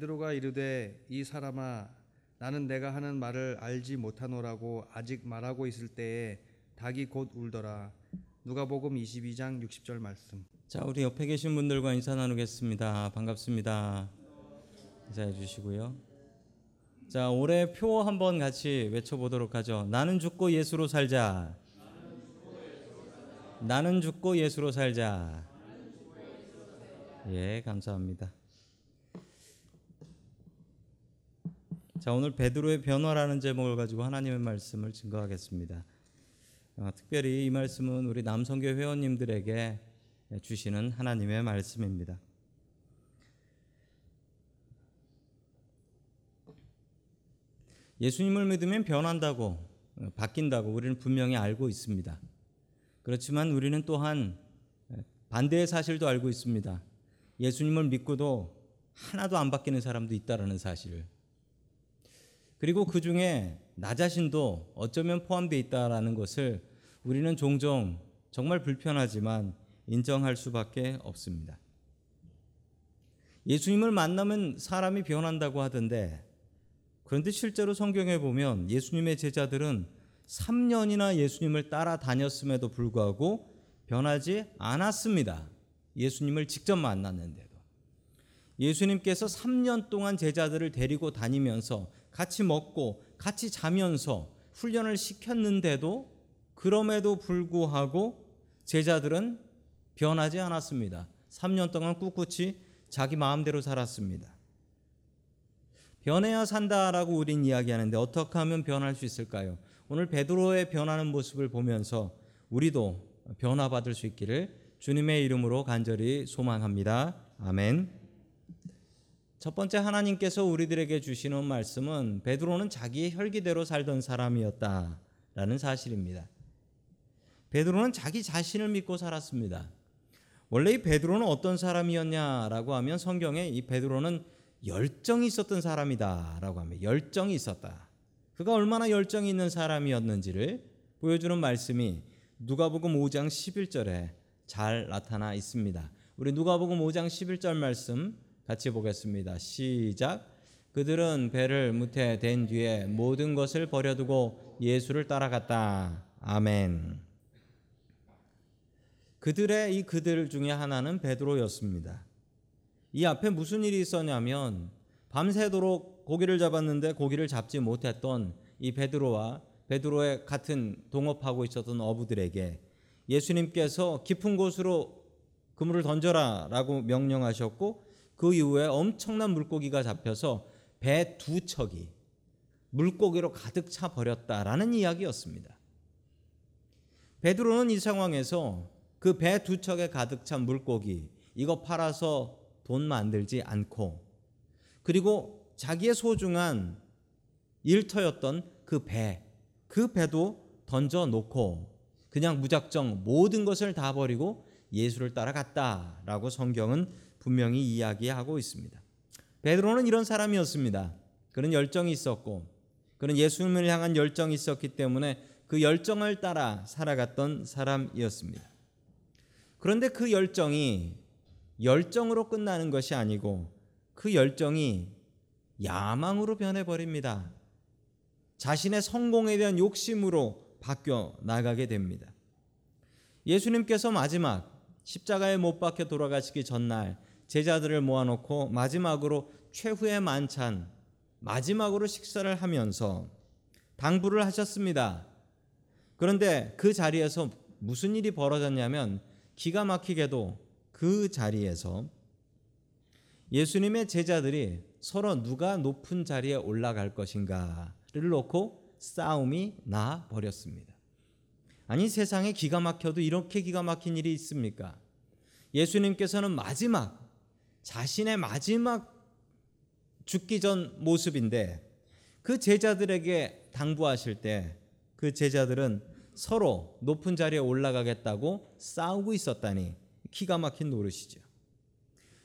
베드로가 이르되 이 사람아 나는 내가 하는 말을 알지 못하노라고 아직 말하고 있을 때에 닭이 곧 울더라. 누가복음 22장 60절 말씀. 자, 우리 옆에 계신 분들과 인사 나누겠습니다. 반갑습니다. 인사해 주시고요. 자, 올해 표 한번 같이 외쳐 보도록 하죠. 나는 죽고 예수로 살자. 나는 죽고 예수로 살자. 예, 감사합니다. 자, 오늘 베드로의 변화라는 제목을 가지고 하나님의 말씀을 증거하겠습니다. 어, 특별히 이 말씀은 우리 남성교 회원님들에게 주시는 하나님의 말씀입니다. 예수님을 믿으면 변한다고 어, 바뀐다고 우리는 분명히 알고 있습니다. 그렇지만 우리는 또한 반대의 사실도 알고 있습니다. 예수님을 믿고도 하나도 안 바뀌는 사람도 있다라는 사실을. 그리고 그 중에 나 자신도 어쩌면 포함되어 있다라는 것을 우리는 종종 정말 불편하지만 인정할 수밖에 없습니다. 예수님을 만나면 사람이 변한다고 하던데 그런데 실제로 성경에 보면 예수님의 제자들은 3년이나 예수님을 따라다녔음에도 불구하고 변하지 않았습니다. 예수님을 직접 만났는데도. 예수님께서 3년 동안 제자들을 데리고 다니면서 같이 먹고 같이 자면서 훈련을 시켰는데도 그럼에도 불구하고 제자들은 변하지 않았습니다. 3년 동안 꿋꿋이 자기 마음대로 살았습니다. 변해야 산다라고 우린 이야기하는데 어떻게 하면 변할 수 있을까요? 오늘 베드로의 변하는 모습을 보면서 우리도 변화받을 수 있기를 주님의 이름으로 간절히 소망합니다. 아멘. 첫 번째 하나님께서 우리들에게 주시는 말씀은 베드로는 자기의 혈기대로 살던 사람이었다라는 사실입니다. 베드로는 자기 자신을 믿고 살았습니다. 원래 이 베드로는 어떤 사람이었냐라고 하면 성경에 이 베드로는 열정이 있었던 사람이다라고 합니다. 열정이 있었다. 그가 얼마나 열정이 있는 사람이었는지를 보여주는 말씀이 누가복음 5장 11절에 잘 나타나 있습니다. 우리 누가복음 5장 11절 말씀 같이 보겠습니다. 시작. 그들은 배를 무태 댄 뒤에 모든 것을 버려두고 예수를 따라갔다. 아멘. 그들의 이 그들 중에 하나는 베드로였습니다. 이 앞에 무슨 일이 있었냐면 밤새도록 고기를 잡았는데 고기를 잡지 못했던 이 베드로와 베드로의 같은 동업하고 있었던 어부들에게 예수님께서 깊은 곳으로 그물을 던져라라고 명령하셨고 그 이후에 엄청난 물고기가 잡혀서 배 두 척이 물고기로 가득 차 버렸다라는 이야기였습니다. 베드로는 이 상황에서 그 배 두 척에 가득 찬 물고기 이거 팔아서 돈 만들지 않고 그리고 자기의 소중한 일터였던 그 배, 그 배도 던져 놓고 그냥 무작정 모든 것을 다 버리고 예수를 따라갔다라고 성경은 분명히 이야기하고 있습니다. 베드로는 이런 사람이었습니다. 그런 열정이 있었고 그런 예수님을 향한 열정이 있었기 때문에 그 열정을 따라 살아갔던 사람이었습니다. 그런데 그 열정이 열정으로 끝나는 것이 아니고 그 열정이 야망으로 변해버립니다. 자신의 성공에 대한 욕심으로 바뀌어 나가게 됩니다. 예수님께서 마지막 십자가에 못 박혀 돌아가시기 전날 제자들을 모아놓고 마지막으로 최후의 만찬, 마지막으로 식사를 하면서 당부를 하셨습니다. 그런데 그 자리에서 무슨 일이 벌어졌냐면 기가 막히게도 그 자리에서 예수님의 제자들이 서로 누가 높은 자리에 올라갈 것인가를 놓고 싸움이 나 버렸습니다. 아니 세상에 기가 막혀도 이렇게 기가 막힌 일이 있습니까? 예수님께서는 마지막 자신의 마지막 죽기 전 모습인데 그 제자들에게 당부하실 때 그 제자들은 서로 높은 자리에 올라가겠다고 싸우고 있었다니 기가 막힌 노릇이죠.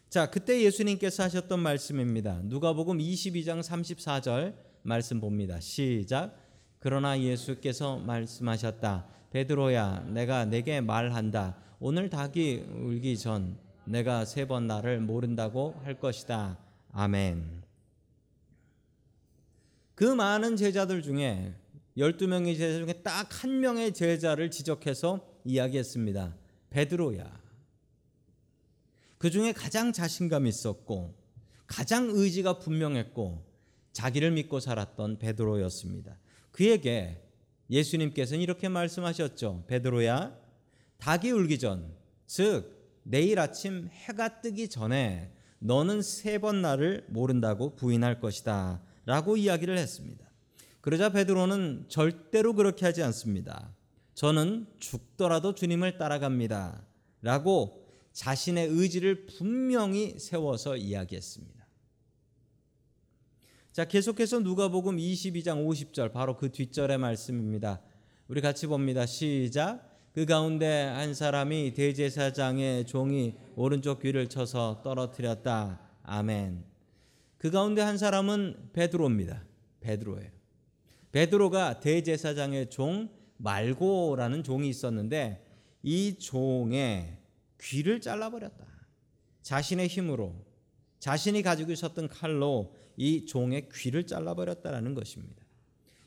자, 그때 예수님께서 하셨던 말씀입니다. 누가복음 22장 34절 말씀 봅니다. 시작. 그러나 예수께서 말씀하셨다. 베드로야, 내가 내게 말한다. 오늘 닭이 울기 전 내가 세 번 나를 모른다고 할 것이다. 아멘. 그 많은 제자들 중에 12명의 제자 중에 딱 한 명의 제자를 지적해서 이야기했습니다. 베드로야. 그 중에 가장 자신감 있었고 가장 의지가 분명했고 자기를 믿고 살았던 베드로였습니다. 그에게 예수님께서는 이렇게 말씀하셨죠. 베드로야, 닭이 울기 전, 즉 내일 아침 해가 뜨기 전에 너는 세 번 나를 모른다고 부인할 것이다. 라고 이야기를 했습니다. 그러자 베드로는 절대로 그렇게 하지 않습니다. 저는 죽더라도 주님을 따라갑니다. 라고 자신의 의지를 분명히 세워서 이야기했습니다. 자, 계속해서 누가복음 22장 50절 바로 그 뒷절의 말씀입니다. 우리 같이 봅니다. 시작. 그 가운데 한 사람이 대제사장의 종이 오른쪽 귀를 쳐서 떨어뜨렸다. 아멘. 그 가운데 한 사람은 베드로입니다. 베드로예요. 베드로가 대제사장의 종 말고라는 종이 있었는데 이 종의 귀를 잘라버렸다. 자신의 힘으로 자신이 가지고 있었던 칼로 이 종의 귀를 잘라버렸다라는 것입니다.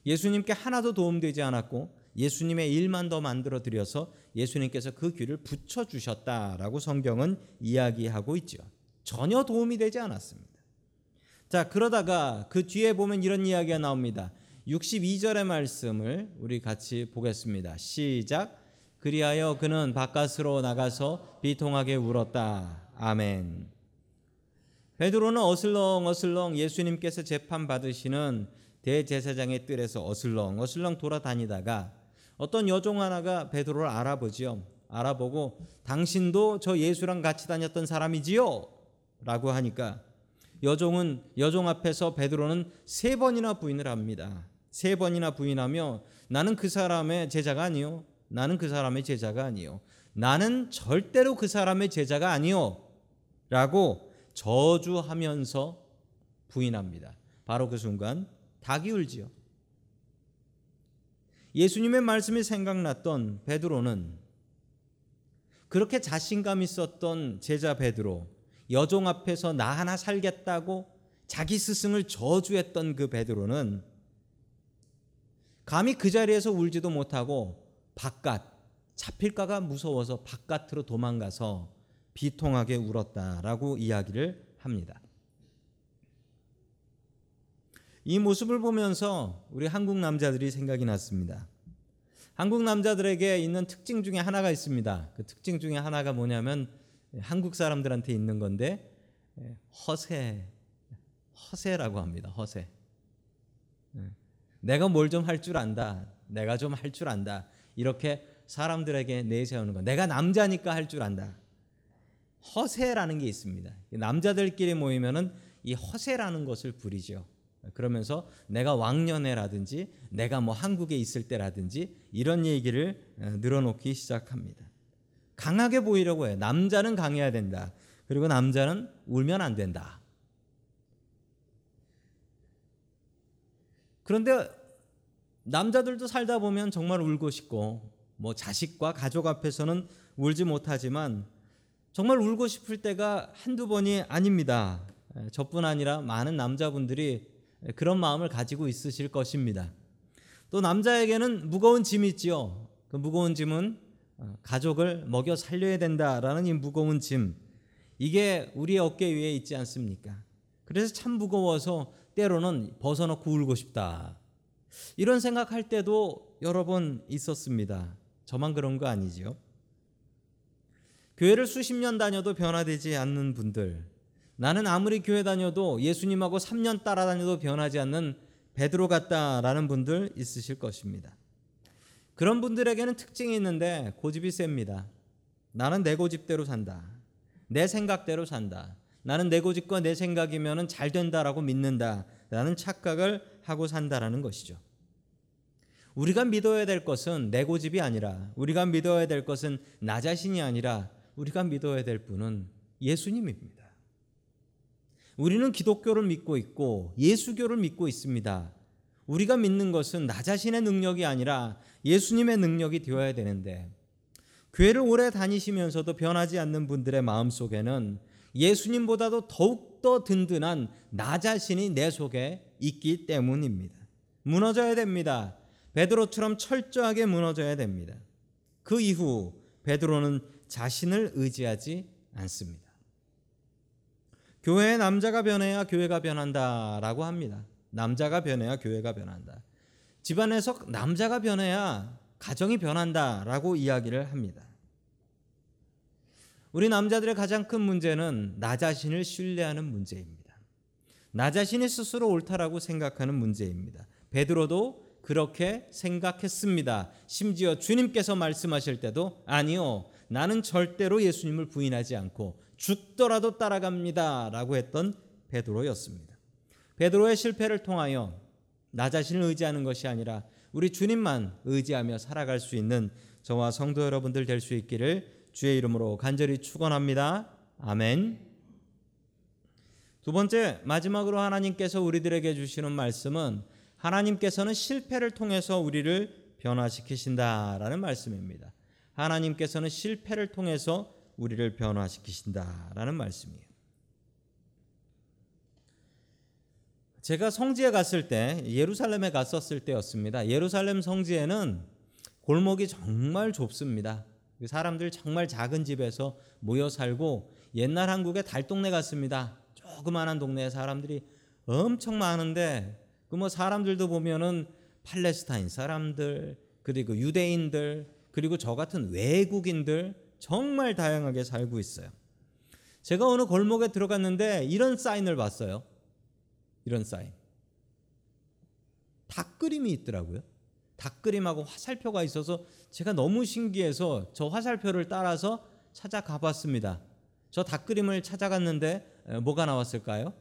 예수님께 하나도 도움되지 않았고 예수님의 일만 더 만들어 드려서 예수님께서 그 귀를 붙여 주셨다라고 성경은 이야기하고 있죠. 전혀 도움이 되지 않았습니다. 자, 그러다가 그 뒤에 보면 이런 이야기가 나옵니다. 62절의 말씀을 우리 같이 보겠습니다. 시작. 그리하여 그는 바깥으로 나가서 비통하게 울었다. 아멘. 베드로는 어슬렁 어슬렁 예수님께서 재판 받으시는 대제사장의 뜰에서 어슬렁 어슬렁 돌아다니다가 어떤 여종 하나가 베드로를 알아보지요. 알아보고 당신도 저 예수랑 같이 다녔던 사람이지요? 라고 하니까 여종은 여종 앞에서 베드로는 세 번이나 부인을 합니다. 세 번이나 부인하며 나는 그 사람의 제자가 아니요. 나는 그 사람의 제자가 아니요. 나는 절대로 그 사람의 제자가 아니요. 라고 저주하면서 부인합니다. 바로 그 순간 닭이 울지요. 예수님의 말씀이 생각났던 베드로는 그렇게 자신감 있었던 제자 베드로 여종 앞에서 나 하나 살겠다고 자기 스승을 저주했던 그 베드로는 감히 그 자리에서 울지도 못하고 바깥 잡힐까가 무서워서 바깥으로 도망가서 비통하게 울었다라고 이야기를 합니다. 이 모습을 보면서 우리 한국 남자들이 생각이 났습니다. 한국 남자들에게 있는 특징 중에 하나가 있습니다. 그 특징 중에 하나가 뭐냐면 한국 사람들한테 있는 건데 허세, 허세라고 합니다. 허세. 내가 뭘 좀 할 줄 안다. 내가 좀 할 줄 안다. 이렇게 사람들에게 내세우는 거. 내가 남자니까 할 줄 안다. 허세라는 게 있습니다. 남자들끼리 모이면은 이 허세라는 것을 부리죠. 그러면서 내가 왕년에라든지 내가 뭐 한국에 있을 때라든지 이런 얘기를 늘어놓기 시작합니다. 강하게 보이려고 해요. 남자는 강해야 된다. 그리고 남자는 울면 안 된다. 그런데 남자들도 살다 보면 정말 울고 싶고 뭐 자식과 가족 앞에서는 울지 못하지만 정말 울고 싶을 때가 한두 번이 아닙니다. 저뿐 아니라 많은 남자분들이 그런 마음을 가지고 있으실 것입니다. 또 남자에게는 무거운 짐이 있지요. 그 무거운 짐은 가족을 먹여 살려야 된다라는 이 무거운 짐. 이게 우리 어깨 위에 있지 않습니까? 그래서 참 무거워서 때로는 벗어놓고 울고 싶다. 이런 생각할 때도 여러 번 있었습니다. 저만 그런 거 아니지요? 교회를 수십 년 다녀도 변화되지 않는 분들, 나는 아무리 교회 다녀도 예수님하고 3년 따라다녀도 변하지 않는 베드로 같다라는 분들 있으실 것입니다. 그런 분들에게는 특징이 있는데 고집이 셉니다. 나는 내 고집대로 산다. 내 생각대로 산다. 나는 내 고집과 내 생각이면 잘 된다라고 믿는다. 라는 착각을 하고 산다라는 것이죠. 우리가 믿어야 될 것은 내 고집이 아니라 우리가 믿어야 될 것은 나 자신이 아니라 우리가 믿어야 될 분은 예수님입니다. 우리는 기독교를 믿고 있고 예수교를 믿고 있습니다. 우리가 믿는 것은 나 자신의 능력이 아니라 예수님의 능력이 되어야 되는데 교회를 오래 다니시면서도 변하지 않는 분들의 마음 속에는 예수님보다도 더욱더 든든한 나 자신이 내 속에 있기 때문입니다. 무너져야 됩니다. 베드로처럼 철저하게 무너져야 됩니다. 그 이후 베드로는 자신을 의지하지 않습니다. 교회의 남자가 변해야 교회가 변한다라고 합니다. 남자가 변해야 교회가 변한다. 집안에서 남자가 변해야 가정이 변한다라고 이야기를 합니다. 우리 남자들의 가장 큰 문제는 나 자신을 신뢰하는 문제입니다. 나 자신이 스스로 옳다라고 생각하는 문제입니다. 베드로도 그렇게 생각했습니다. 심지어 주님께서 말씀하실 때도 아니요. 나는 절대로 예수님을 부인하지 않고 죽더라도 따라갑니다라고 했던 베드로였습니다. 베드로의 실패를 통하여 나 자신을 의지하는 것이 아니라 우리 주님만 의지하며 살아갈 수 있는 저와 성도 여러분들 될 수 있기를 주의 이름으로 간절히 축원합니다. 아멘. 두 번째 마지막으로 하나님께서 우리들에게 주시는 말씀은 하나님께서는 실패를 통해서 우리를 변화시키신다라는 말씀입니다. 하나님께서는 실패를 통해서 우리를 변화시키신다라는 말씀이에요. 제가 성지에 갔을 때 예루살렘에 갔었을 때였습니다. 예루살렘 성지에는 골목이 정말 좁습니다. 사람들 정말 작은 집에서 모여 살고 옛날 한국의 달동네 같습니다. 조그마한 동네에 사람들이 엄청 많은데 그 뭐 사람들도 보면은 팔레스타인 사람들 그리고 유대인들 그리고 저 같은 외국인들 정말 다양하게 살고 있어요. 제가 어느 골목에 들어갔는데 이런 사인을 봤어요. 이런 사인. 닭 그림이 있더라고요. 닭 그림하고 화살표가 있어서 제가 너무 신기해서 저 화살표를 따라서 찾아가 봤습니다. 저 닭 그림을 찾아갔는데 뭐가 나왔을까요?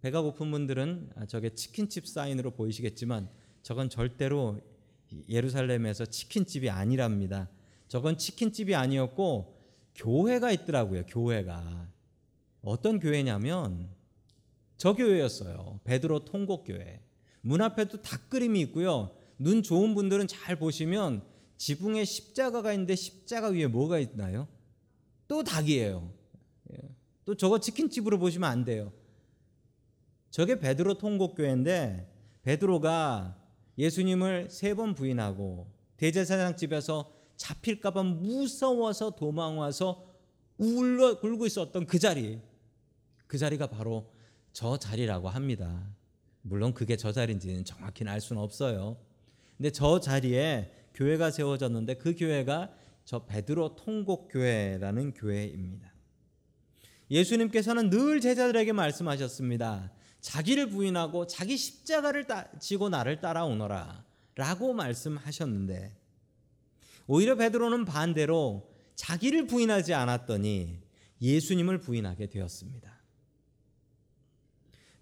배가 고픈 분들은 저게 치킨집 사인으로 보이시겠지만 저건 절대로 예루살렘에서 치킨집이 아니랍니다. 저건 치킨집이 아니었고 교회가 있더라고요. 교회가 어떤 교회냐면 저 교회였어요. 베드로 통곡교회. 문 앞에도 닭 그림이 있고요. 눈 좋은 분들은 잘 보시면 지붕에 십자가가 있는데 십자가 위에 뭐가 있나요? 또 닭이에요. 예. 또 저거 치킨집으로 보시면 안 돼요. 저게 베드로 통곡교회인데 베드로가 예수님을 세 번 부인하고 대제사장 집에서 잡힐까봐 무서워서 도망와서 울러 굴고 있었던 그 자리, 그 자리가 바로 저 자리라고 합니다. 물론 그게 저 자리인지는 정확히는 알 수는 없어요. 근데 저 자리에 교회가 세워졌는데 그 교회가 저 베드로 통곡 교회라는 교회입니다. 예수님께서는 늘 제자들에게 말씀하셨습니다. 자기를 부인하고 자기 십자가를 지고 나를 따라오너라 라고 말씀하셨는데 오히려 베드로는 반대로 자기를 부인하지 않았더니 예수님을 부인하게 되었습니다.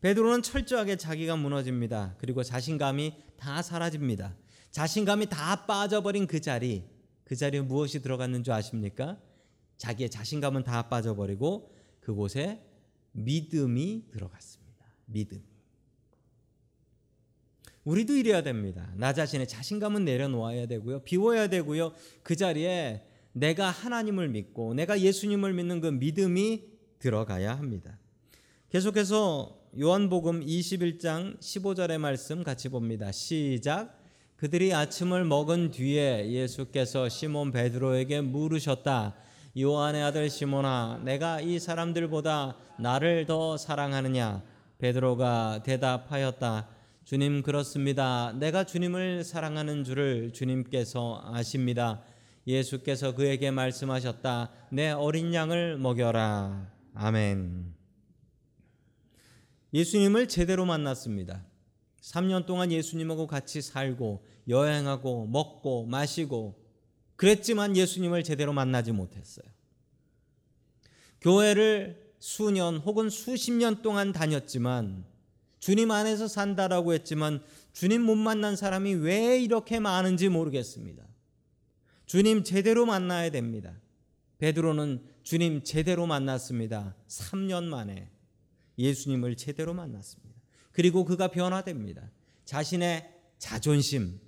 베드로는 철저하게 자기가 무너집니다. 그리고 자신감이 다 사라집니다. 자신감이 다 빠져버린 그 자리, 그 자리에 무엇이 들어갔는 줄 아십니까? 자기의 자신감은 다 빠져버리고 그곳에 믿음이 들어갔습니다. 믿음. 우리도 이래야 됩니다. 나 자신의 자신감은 내려놓아야 되고요. 비워야 되고요. 그 자리에 내가 하나님을 믿고 내가 예수님을 믿는 그 믿음이 들어가야 합니다. 계속해서 요한복음 21장 15절의 말씀 같이 봅니다. 시작. 그들이 아침을 먹은 뒤에 예수께서 시몬 베드로에게 물으셨다. 요한의 아들 시몬아, 내가 이 사람들보다 나를 더 사랑하느냐? 베드로가 대답하였다. 주님 그렇습니다. 내가 주님을 사랑하는 줄을 주님께서 아십니다. 예수께서 그에게 말씀하셨다. 내 어린 양을 먹여라. 아멘. 예수님을 제대로 만났습니다. 3년 동안 예수님하고 같이 살고 여행하고 먹고 마시고 그랬지만 예수님을 제대로 만나지 못했어요. 교회를 수년 혹은 수십 년 동안 다녔지만 주님 안에서 산다라고 했지만 주님 못 만난 사람이 왜 이렇게 많은지 모르겠습니다. 주님 제대로 만나야 됩니다. 베드로는 주님 제대로 만났습니다. 3년 만에 예수님을 제대로 만났습니다. 그리고 그가 변화됩니다. 자신의 자존심,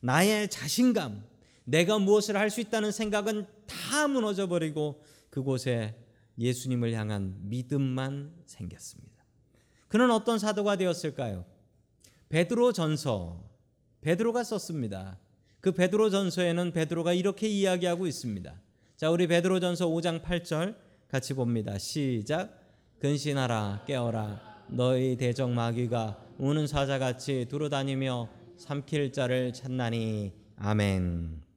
나의 자신감, 내가 무엇을 할 수 있다는 생각은 다 무너져 버리고 그곳에 예수님을 향한 믿음만 생겼습니다. 그는 어떤 사도가 되었을까요? 베드로 전서 베드로가 썼습니다. 그 베드로 전서에는 베드로가 이렇게 이야기하고 있습니다. 자, 우리 베드로 전서 5장 8절 같이 봅니다. 시작. 근신하라 깨어라 너희 대적 마귀가 우는 사자같이 두루 다니며 삼킬 자를 찾나니 아멘.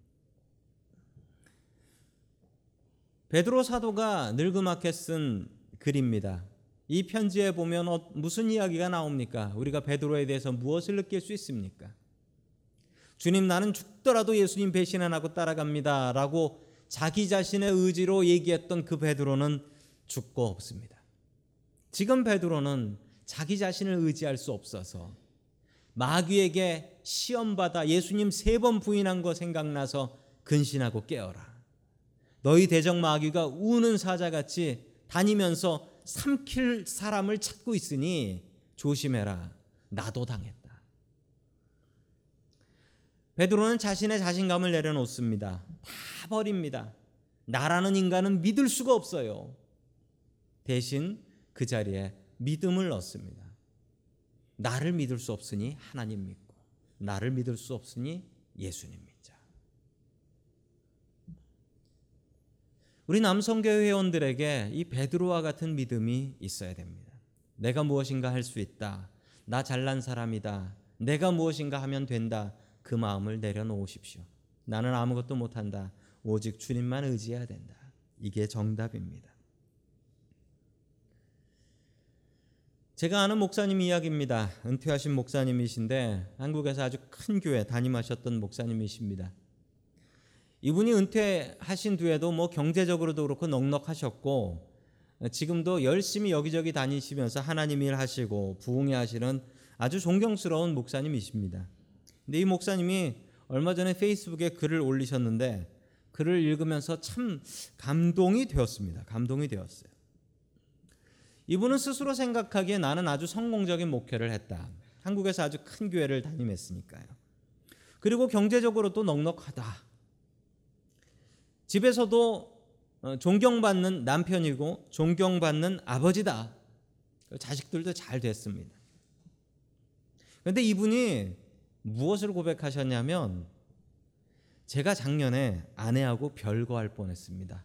베드로 사도가 늙음하게 쓴 글입니다. 이 편지에 보면 어- 무슨 이야기가 나옵니까? 우리가 베드로에 대해서 무엇을 느낄 수 있습니까? 주님 나는 죽더라도 예수님 배신 안 하고 따라갑니다라고 자기 자신의 의지로 얘기했던 그 베드로는 죽고 없습니다. 지금 베드로는 자기 자신을 의지할 수 없어서 마귀에게 시험받아 예수님 세 번 부인한 거 생각나서 근신하고 깨어라. 너희 대적 마귀가 우는 사자같이 다니면서 삼킬 사람을 찾고 있으니 조심해라. 나도 당했다. 베드로는 자신의 자신감을 내려놓습니다. 다 버립니다. 나라는 인간은 믿을 수가 없어요. 대신 그 자리에 믿음을 넣습니다. 나를 믿을 수 없으니 하나님 믿고 나를 믿을 수 없으니 예수님 믿자. 우리 남성교회 회원들에게 이 베드로와 같은 믿음이 있어야 됩니다. 내가 무엇인가 할 수 있다. 나 잘난 사람이다. 내가 무엇인가 하면 된다. 그 마음을 내려놓으십시오. 나는 아무것도 못한다. 오직 주님만 의지해야 된다. 이게 정답입니다. 제가 아는 목사님 이야기입니다. 은퇴하신 목사님이신데 한국에서 아주 큰 교회 담임하셨던 목사님이십니다. 이분이 은퇴하신 뒤에도 뭐 경제적으로도 그렇고 넉넉하셨고 지금도 열심히 여기저기 다니시면서 하나님 일 하시고 부흥회 하시는 아주 존경스러운 목사님이십니다. 근데 이 목사님이 얼마 전에 페이스북에 글을 올리셨는데 글을 읽으면서 참 감동이 되었습니다. 감동이 되었어요. 이분은 스스로 생각하기에 나는 아주 성공적인 목회를 했다. 한국에서 아주 큰 교회를 담임했으니까요. 그리고 경제적으로도 넉넉하다. 집에서도 어, 존경받는 남편이고 존경받는 아버지다. 자식들도 잘 됐습니다. 그런데 이분이 무엇을 고백하셨냐면 제가 작년에 아내하고 별거할 뻔했습니다.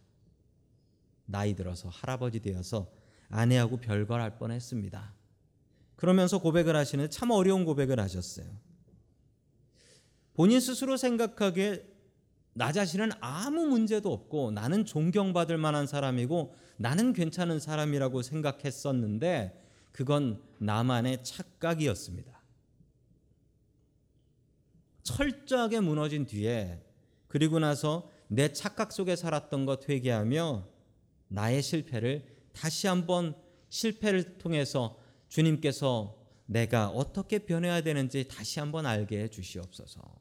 나이 들어서 할아버지 되어서 아내하고 별거할 뻔했습니다. 그러면서 고백을 하시는 참 어려운 고백을 하셨어요. 본인 스스로 생각하기에 나 자신은 아무 문제도 없고 나는 존경받을 만한 사람이고 나는 괜찮은 사람이라고 생각했었는데 그건 나만의 착각이었습니다. 철저하게 무너진 뒤에 그리고 나서 내 착각 속에 살았던 것 회개하며 나의 실패를 다시 한번 실패를 통해서 주님께서 내가 어떻게 변해야 되는지 다시 한번 알게 해 주시옵소서.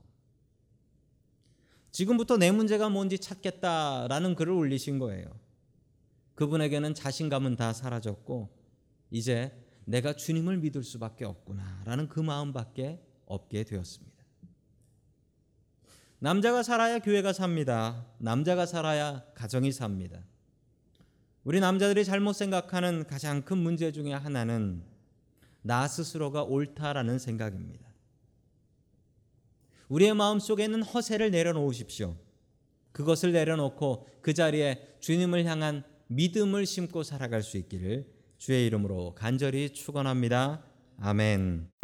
지금부터 내 문제가 뭔지 찾겠다라는 글을 올리신 거예요. 그분에게는 자신감은 다 사라졌고 이제 내가 주님을 믿을 수밖에 없구나라는 그 마음밖에 없게 되었습니다. 남자가 살아야 교회가 삽니다. 남자가 살아야 가정이 삽니다. 우리 남자들이 잘못 생각하는 가장 큰 문제 중에 하나는 나 스스로가 옳다라는 생각입니다. 우리의 마음 속에 있는 허세를 내려놓으십시오. 그것을 내려놓고 그 자리에 주님을 향한 믿음을 심고 살아갈 수 있기를 주의 이름으로 간절히 축원합니다. 아멘.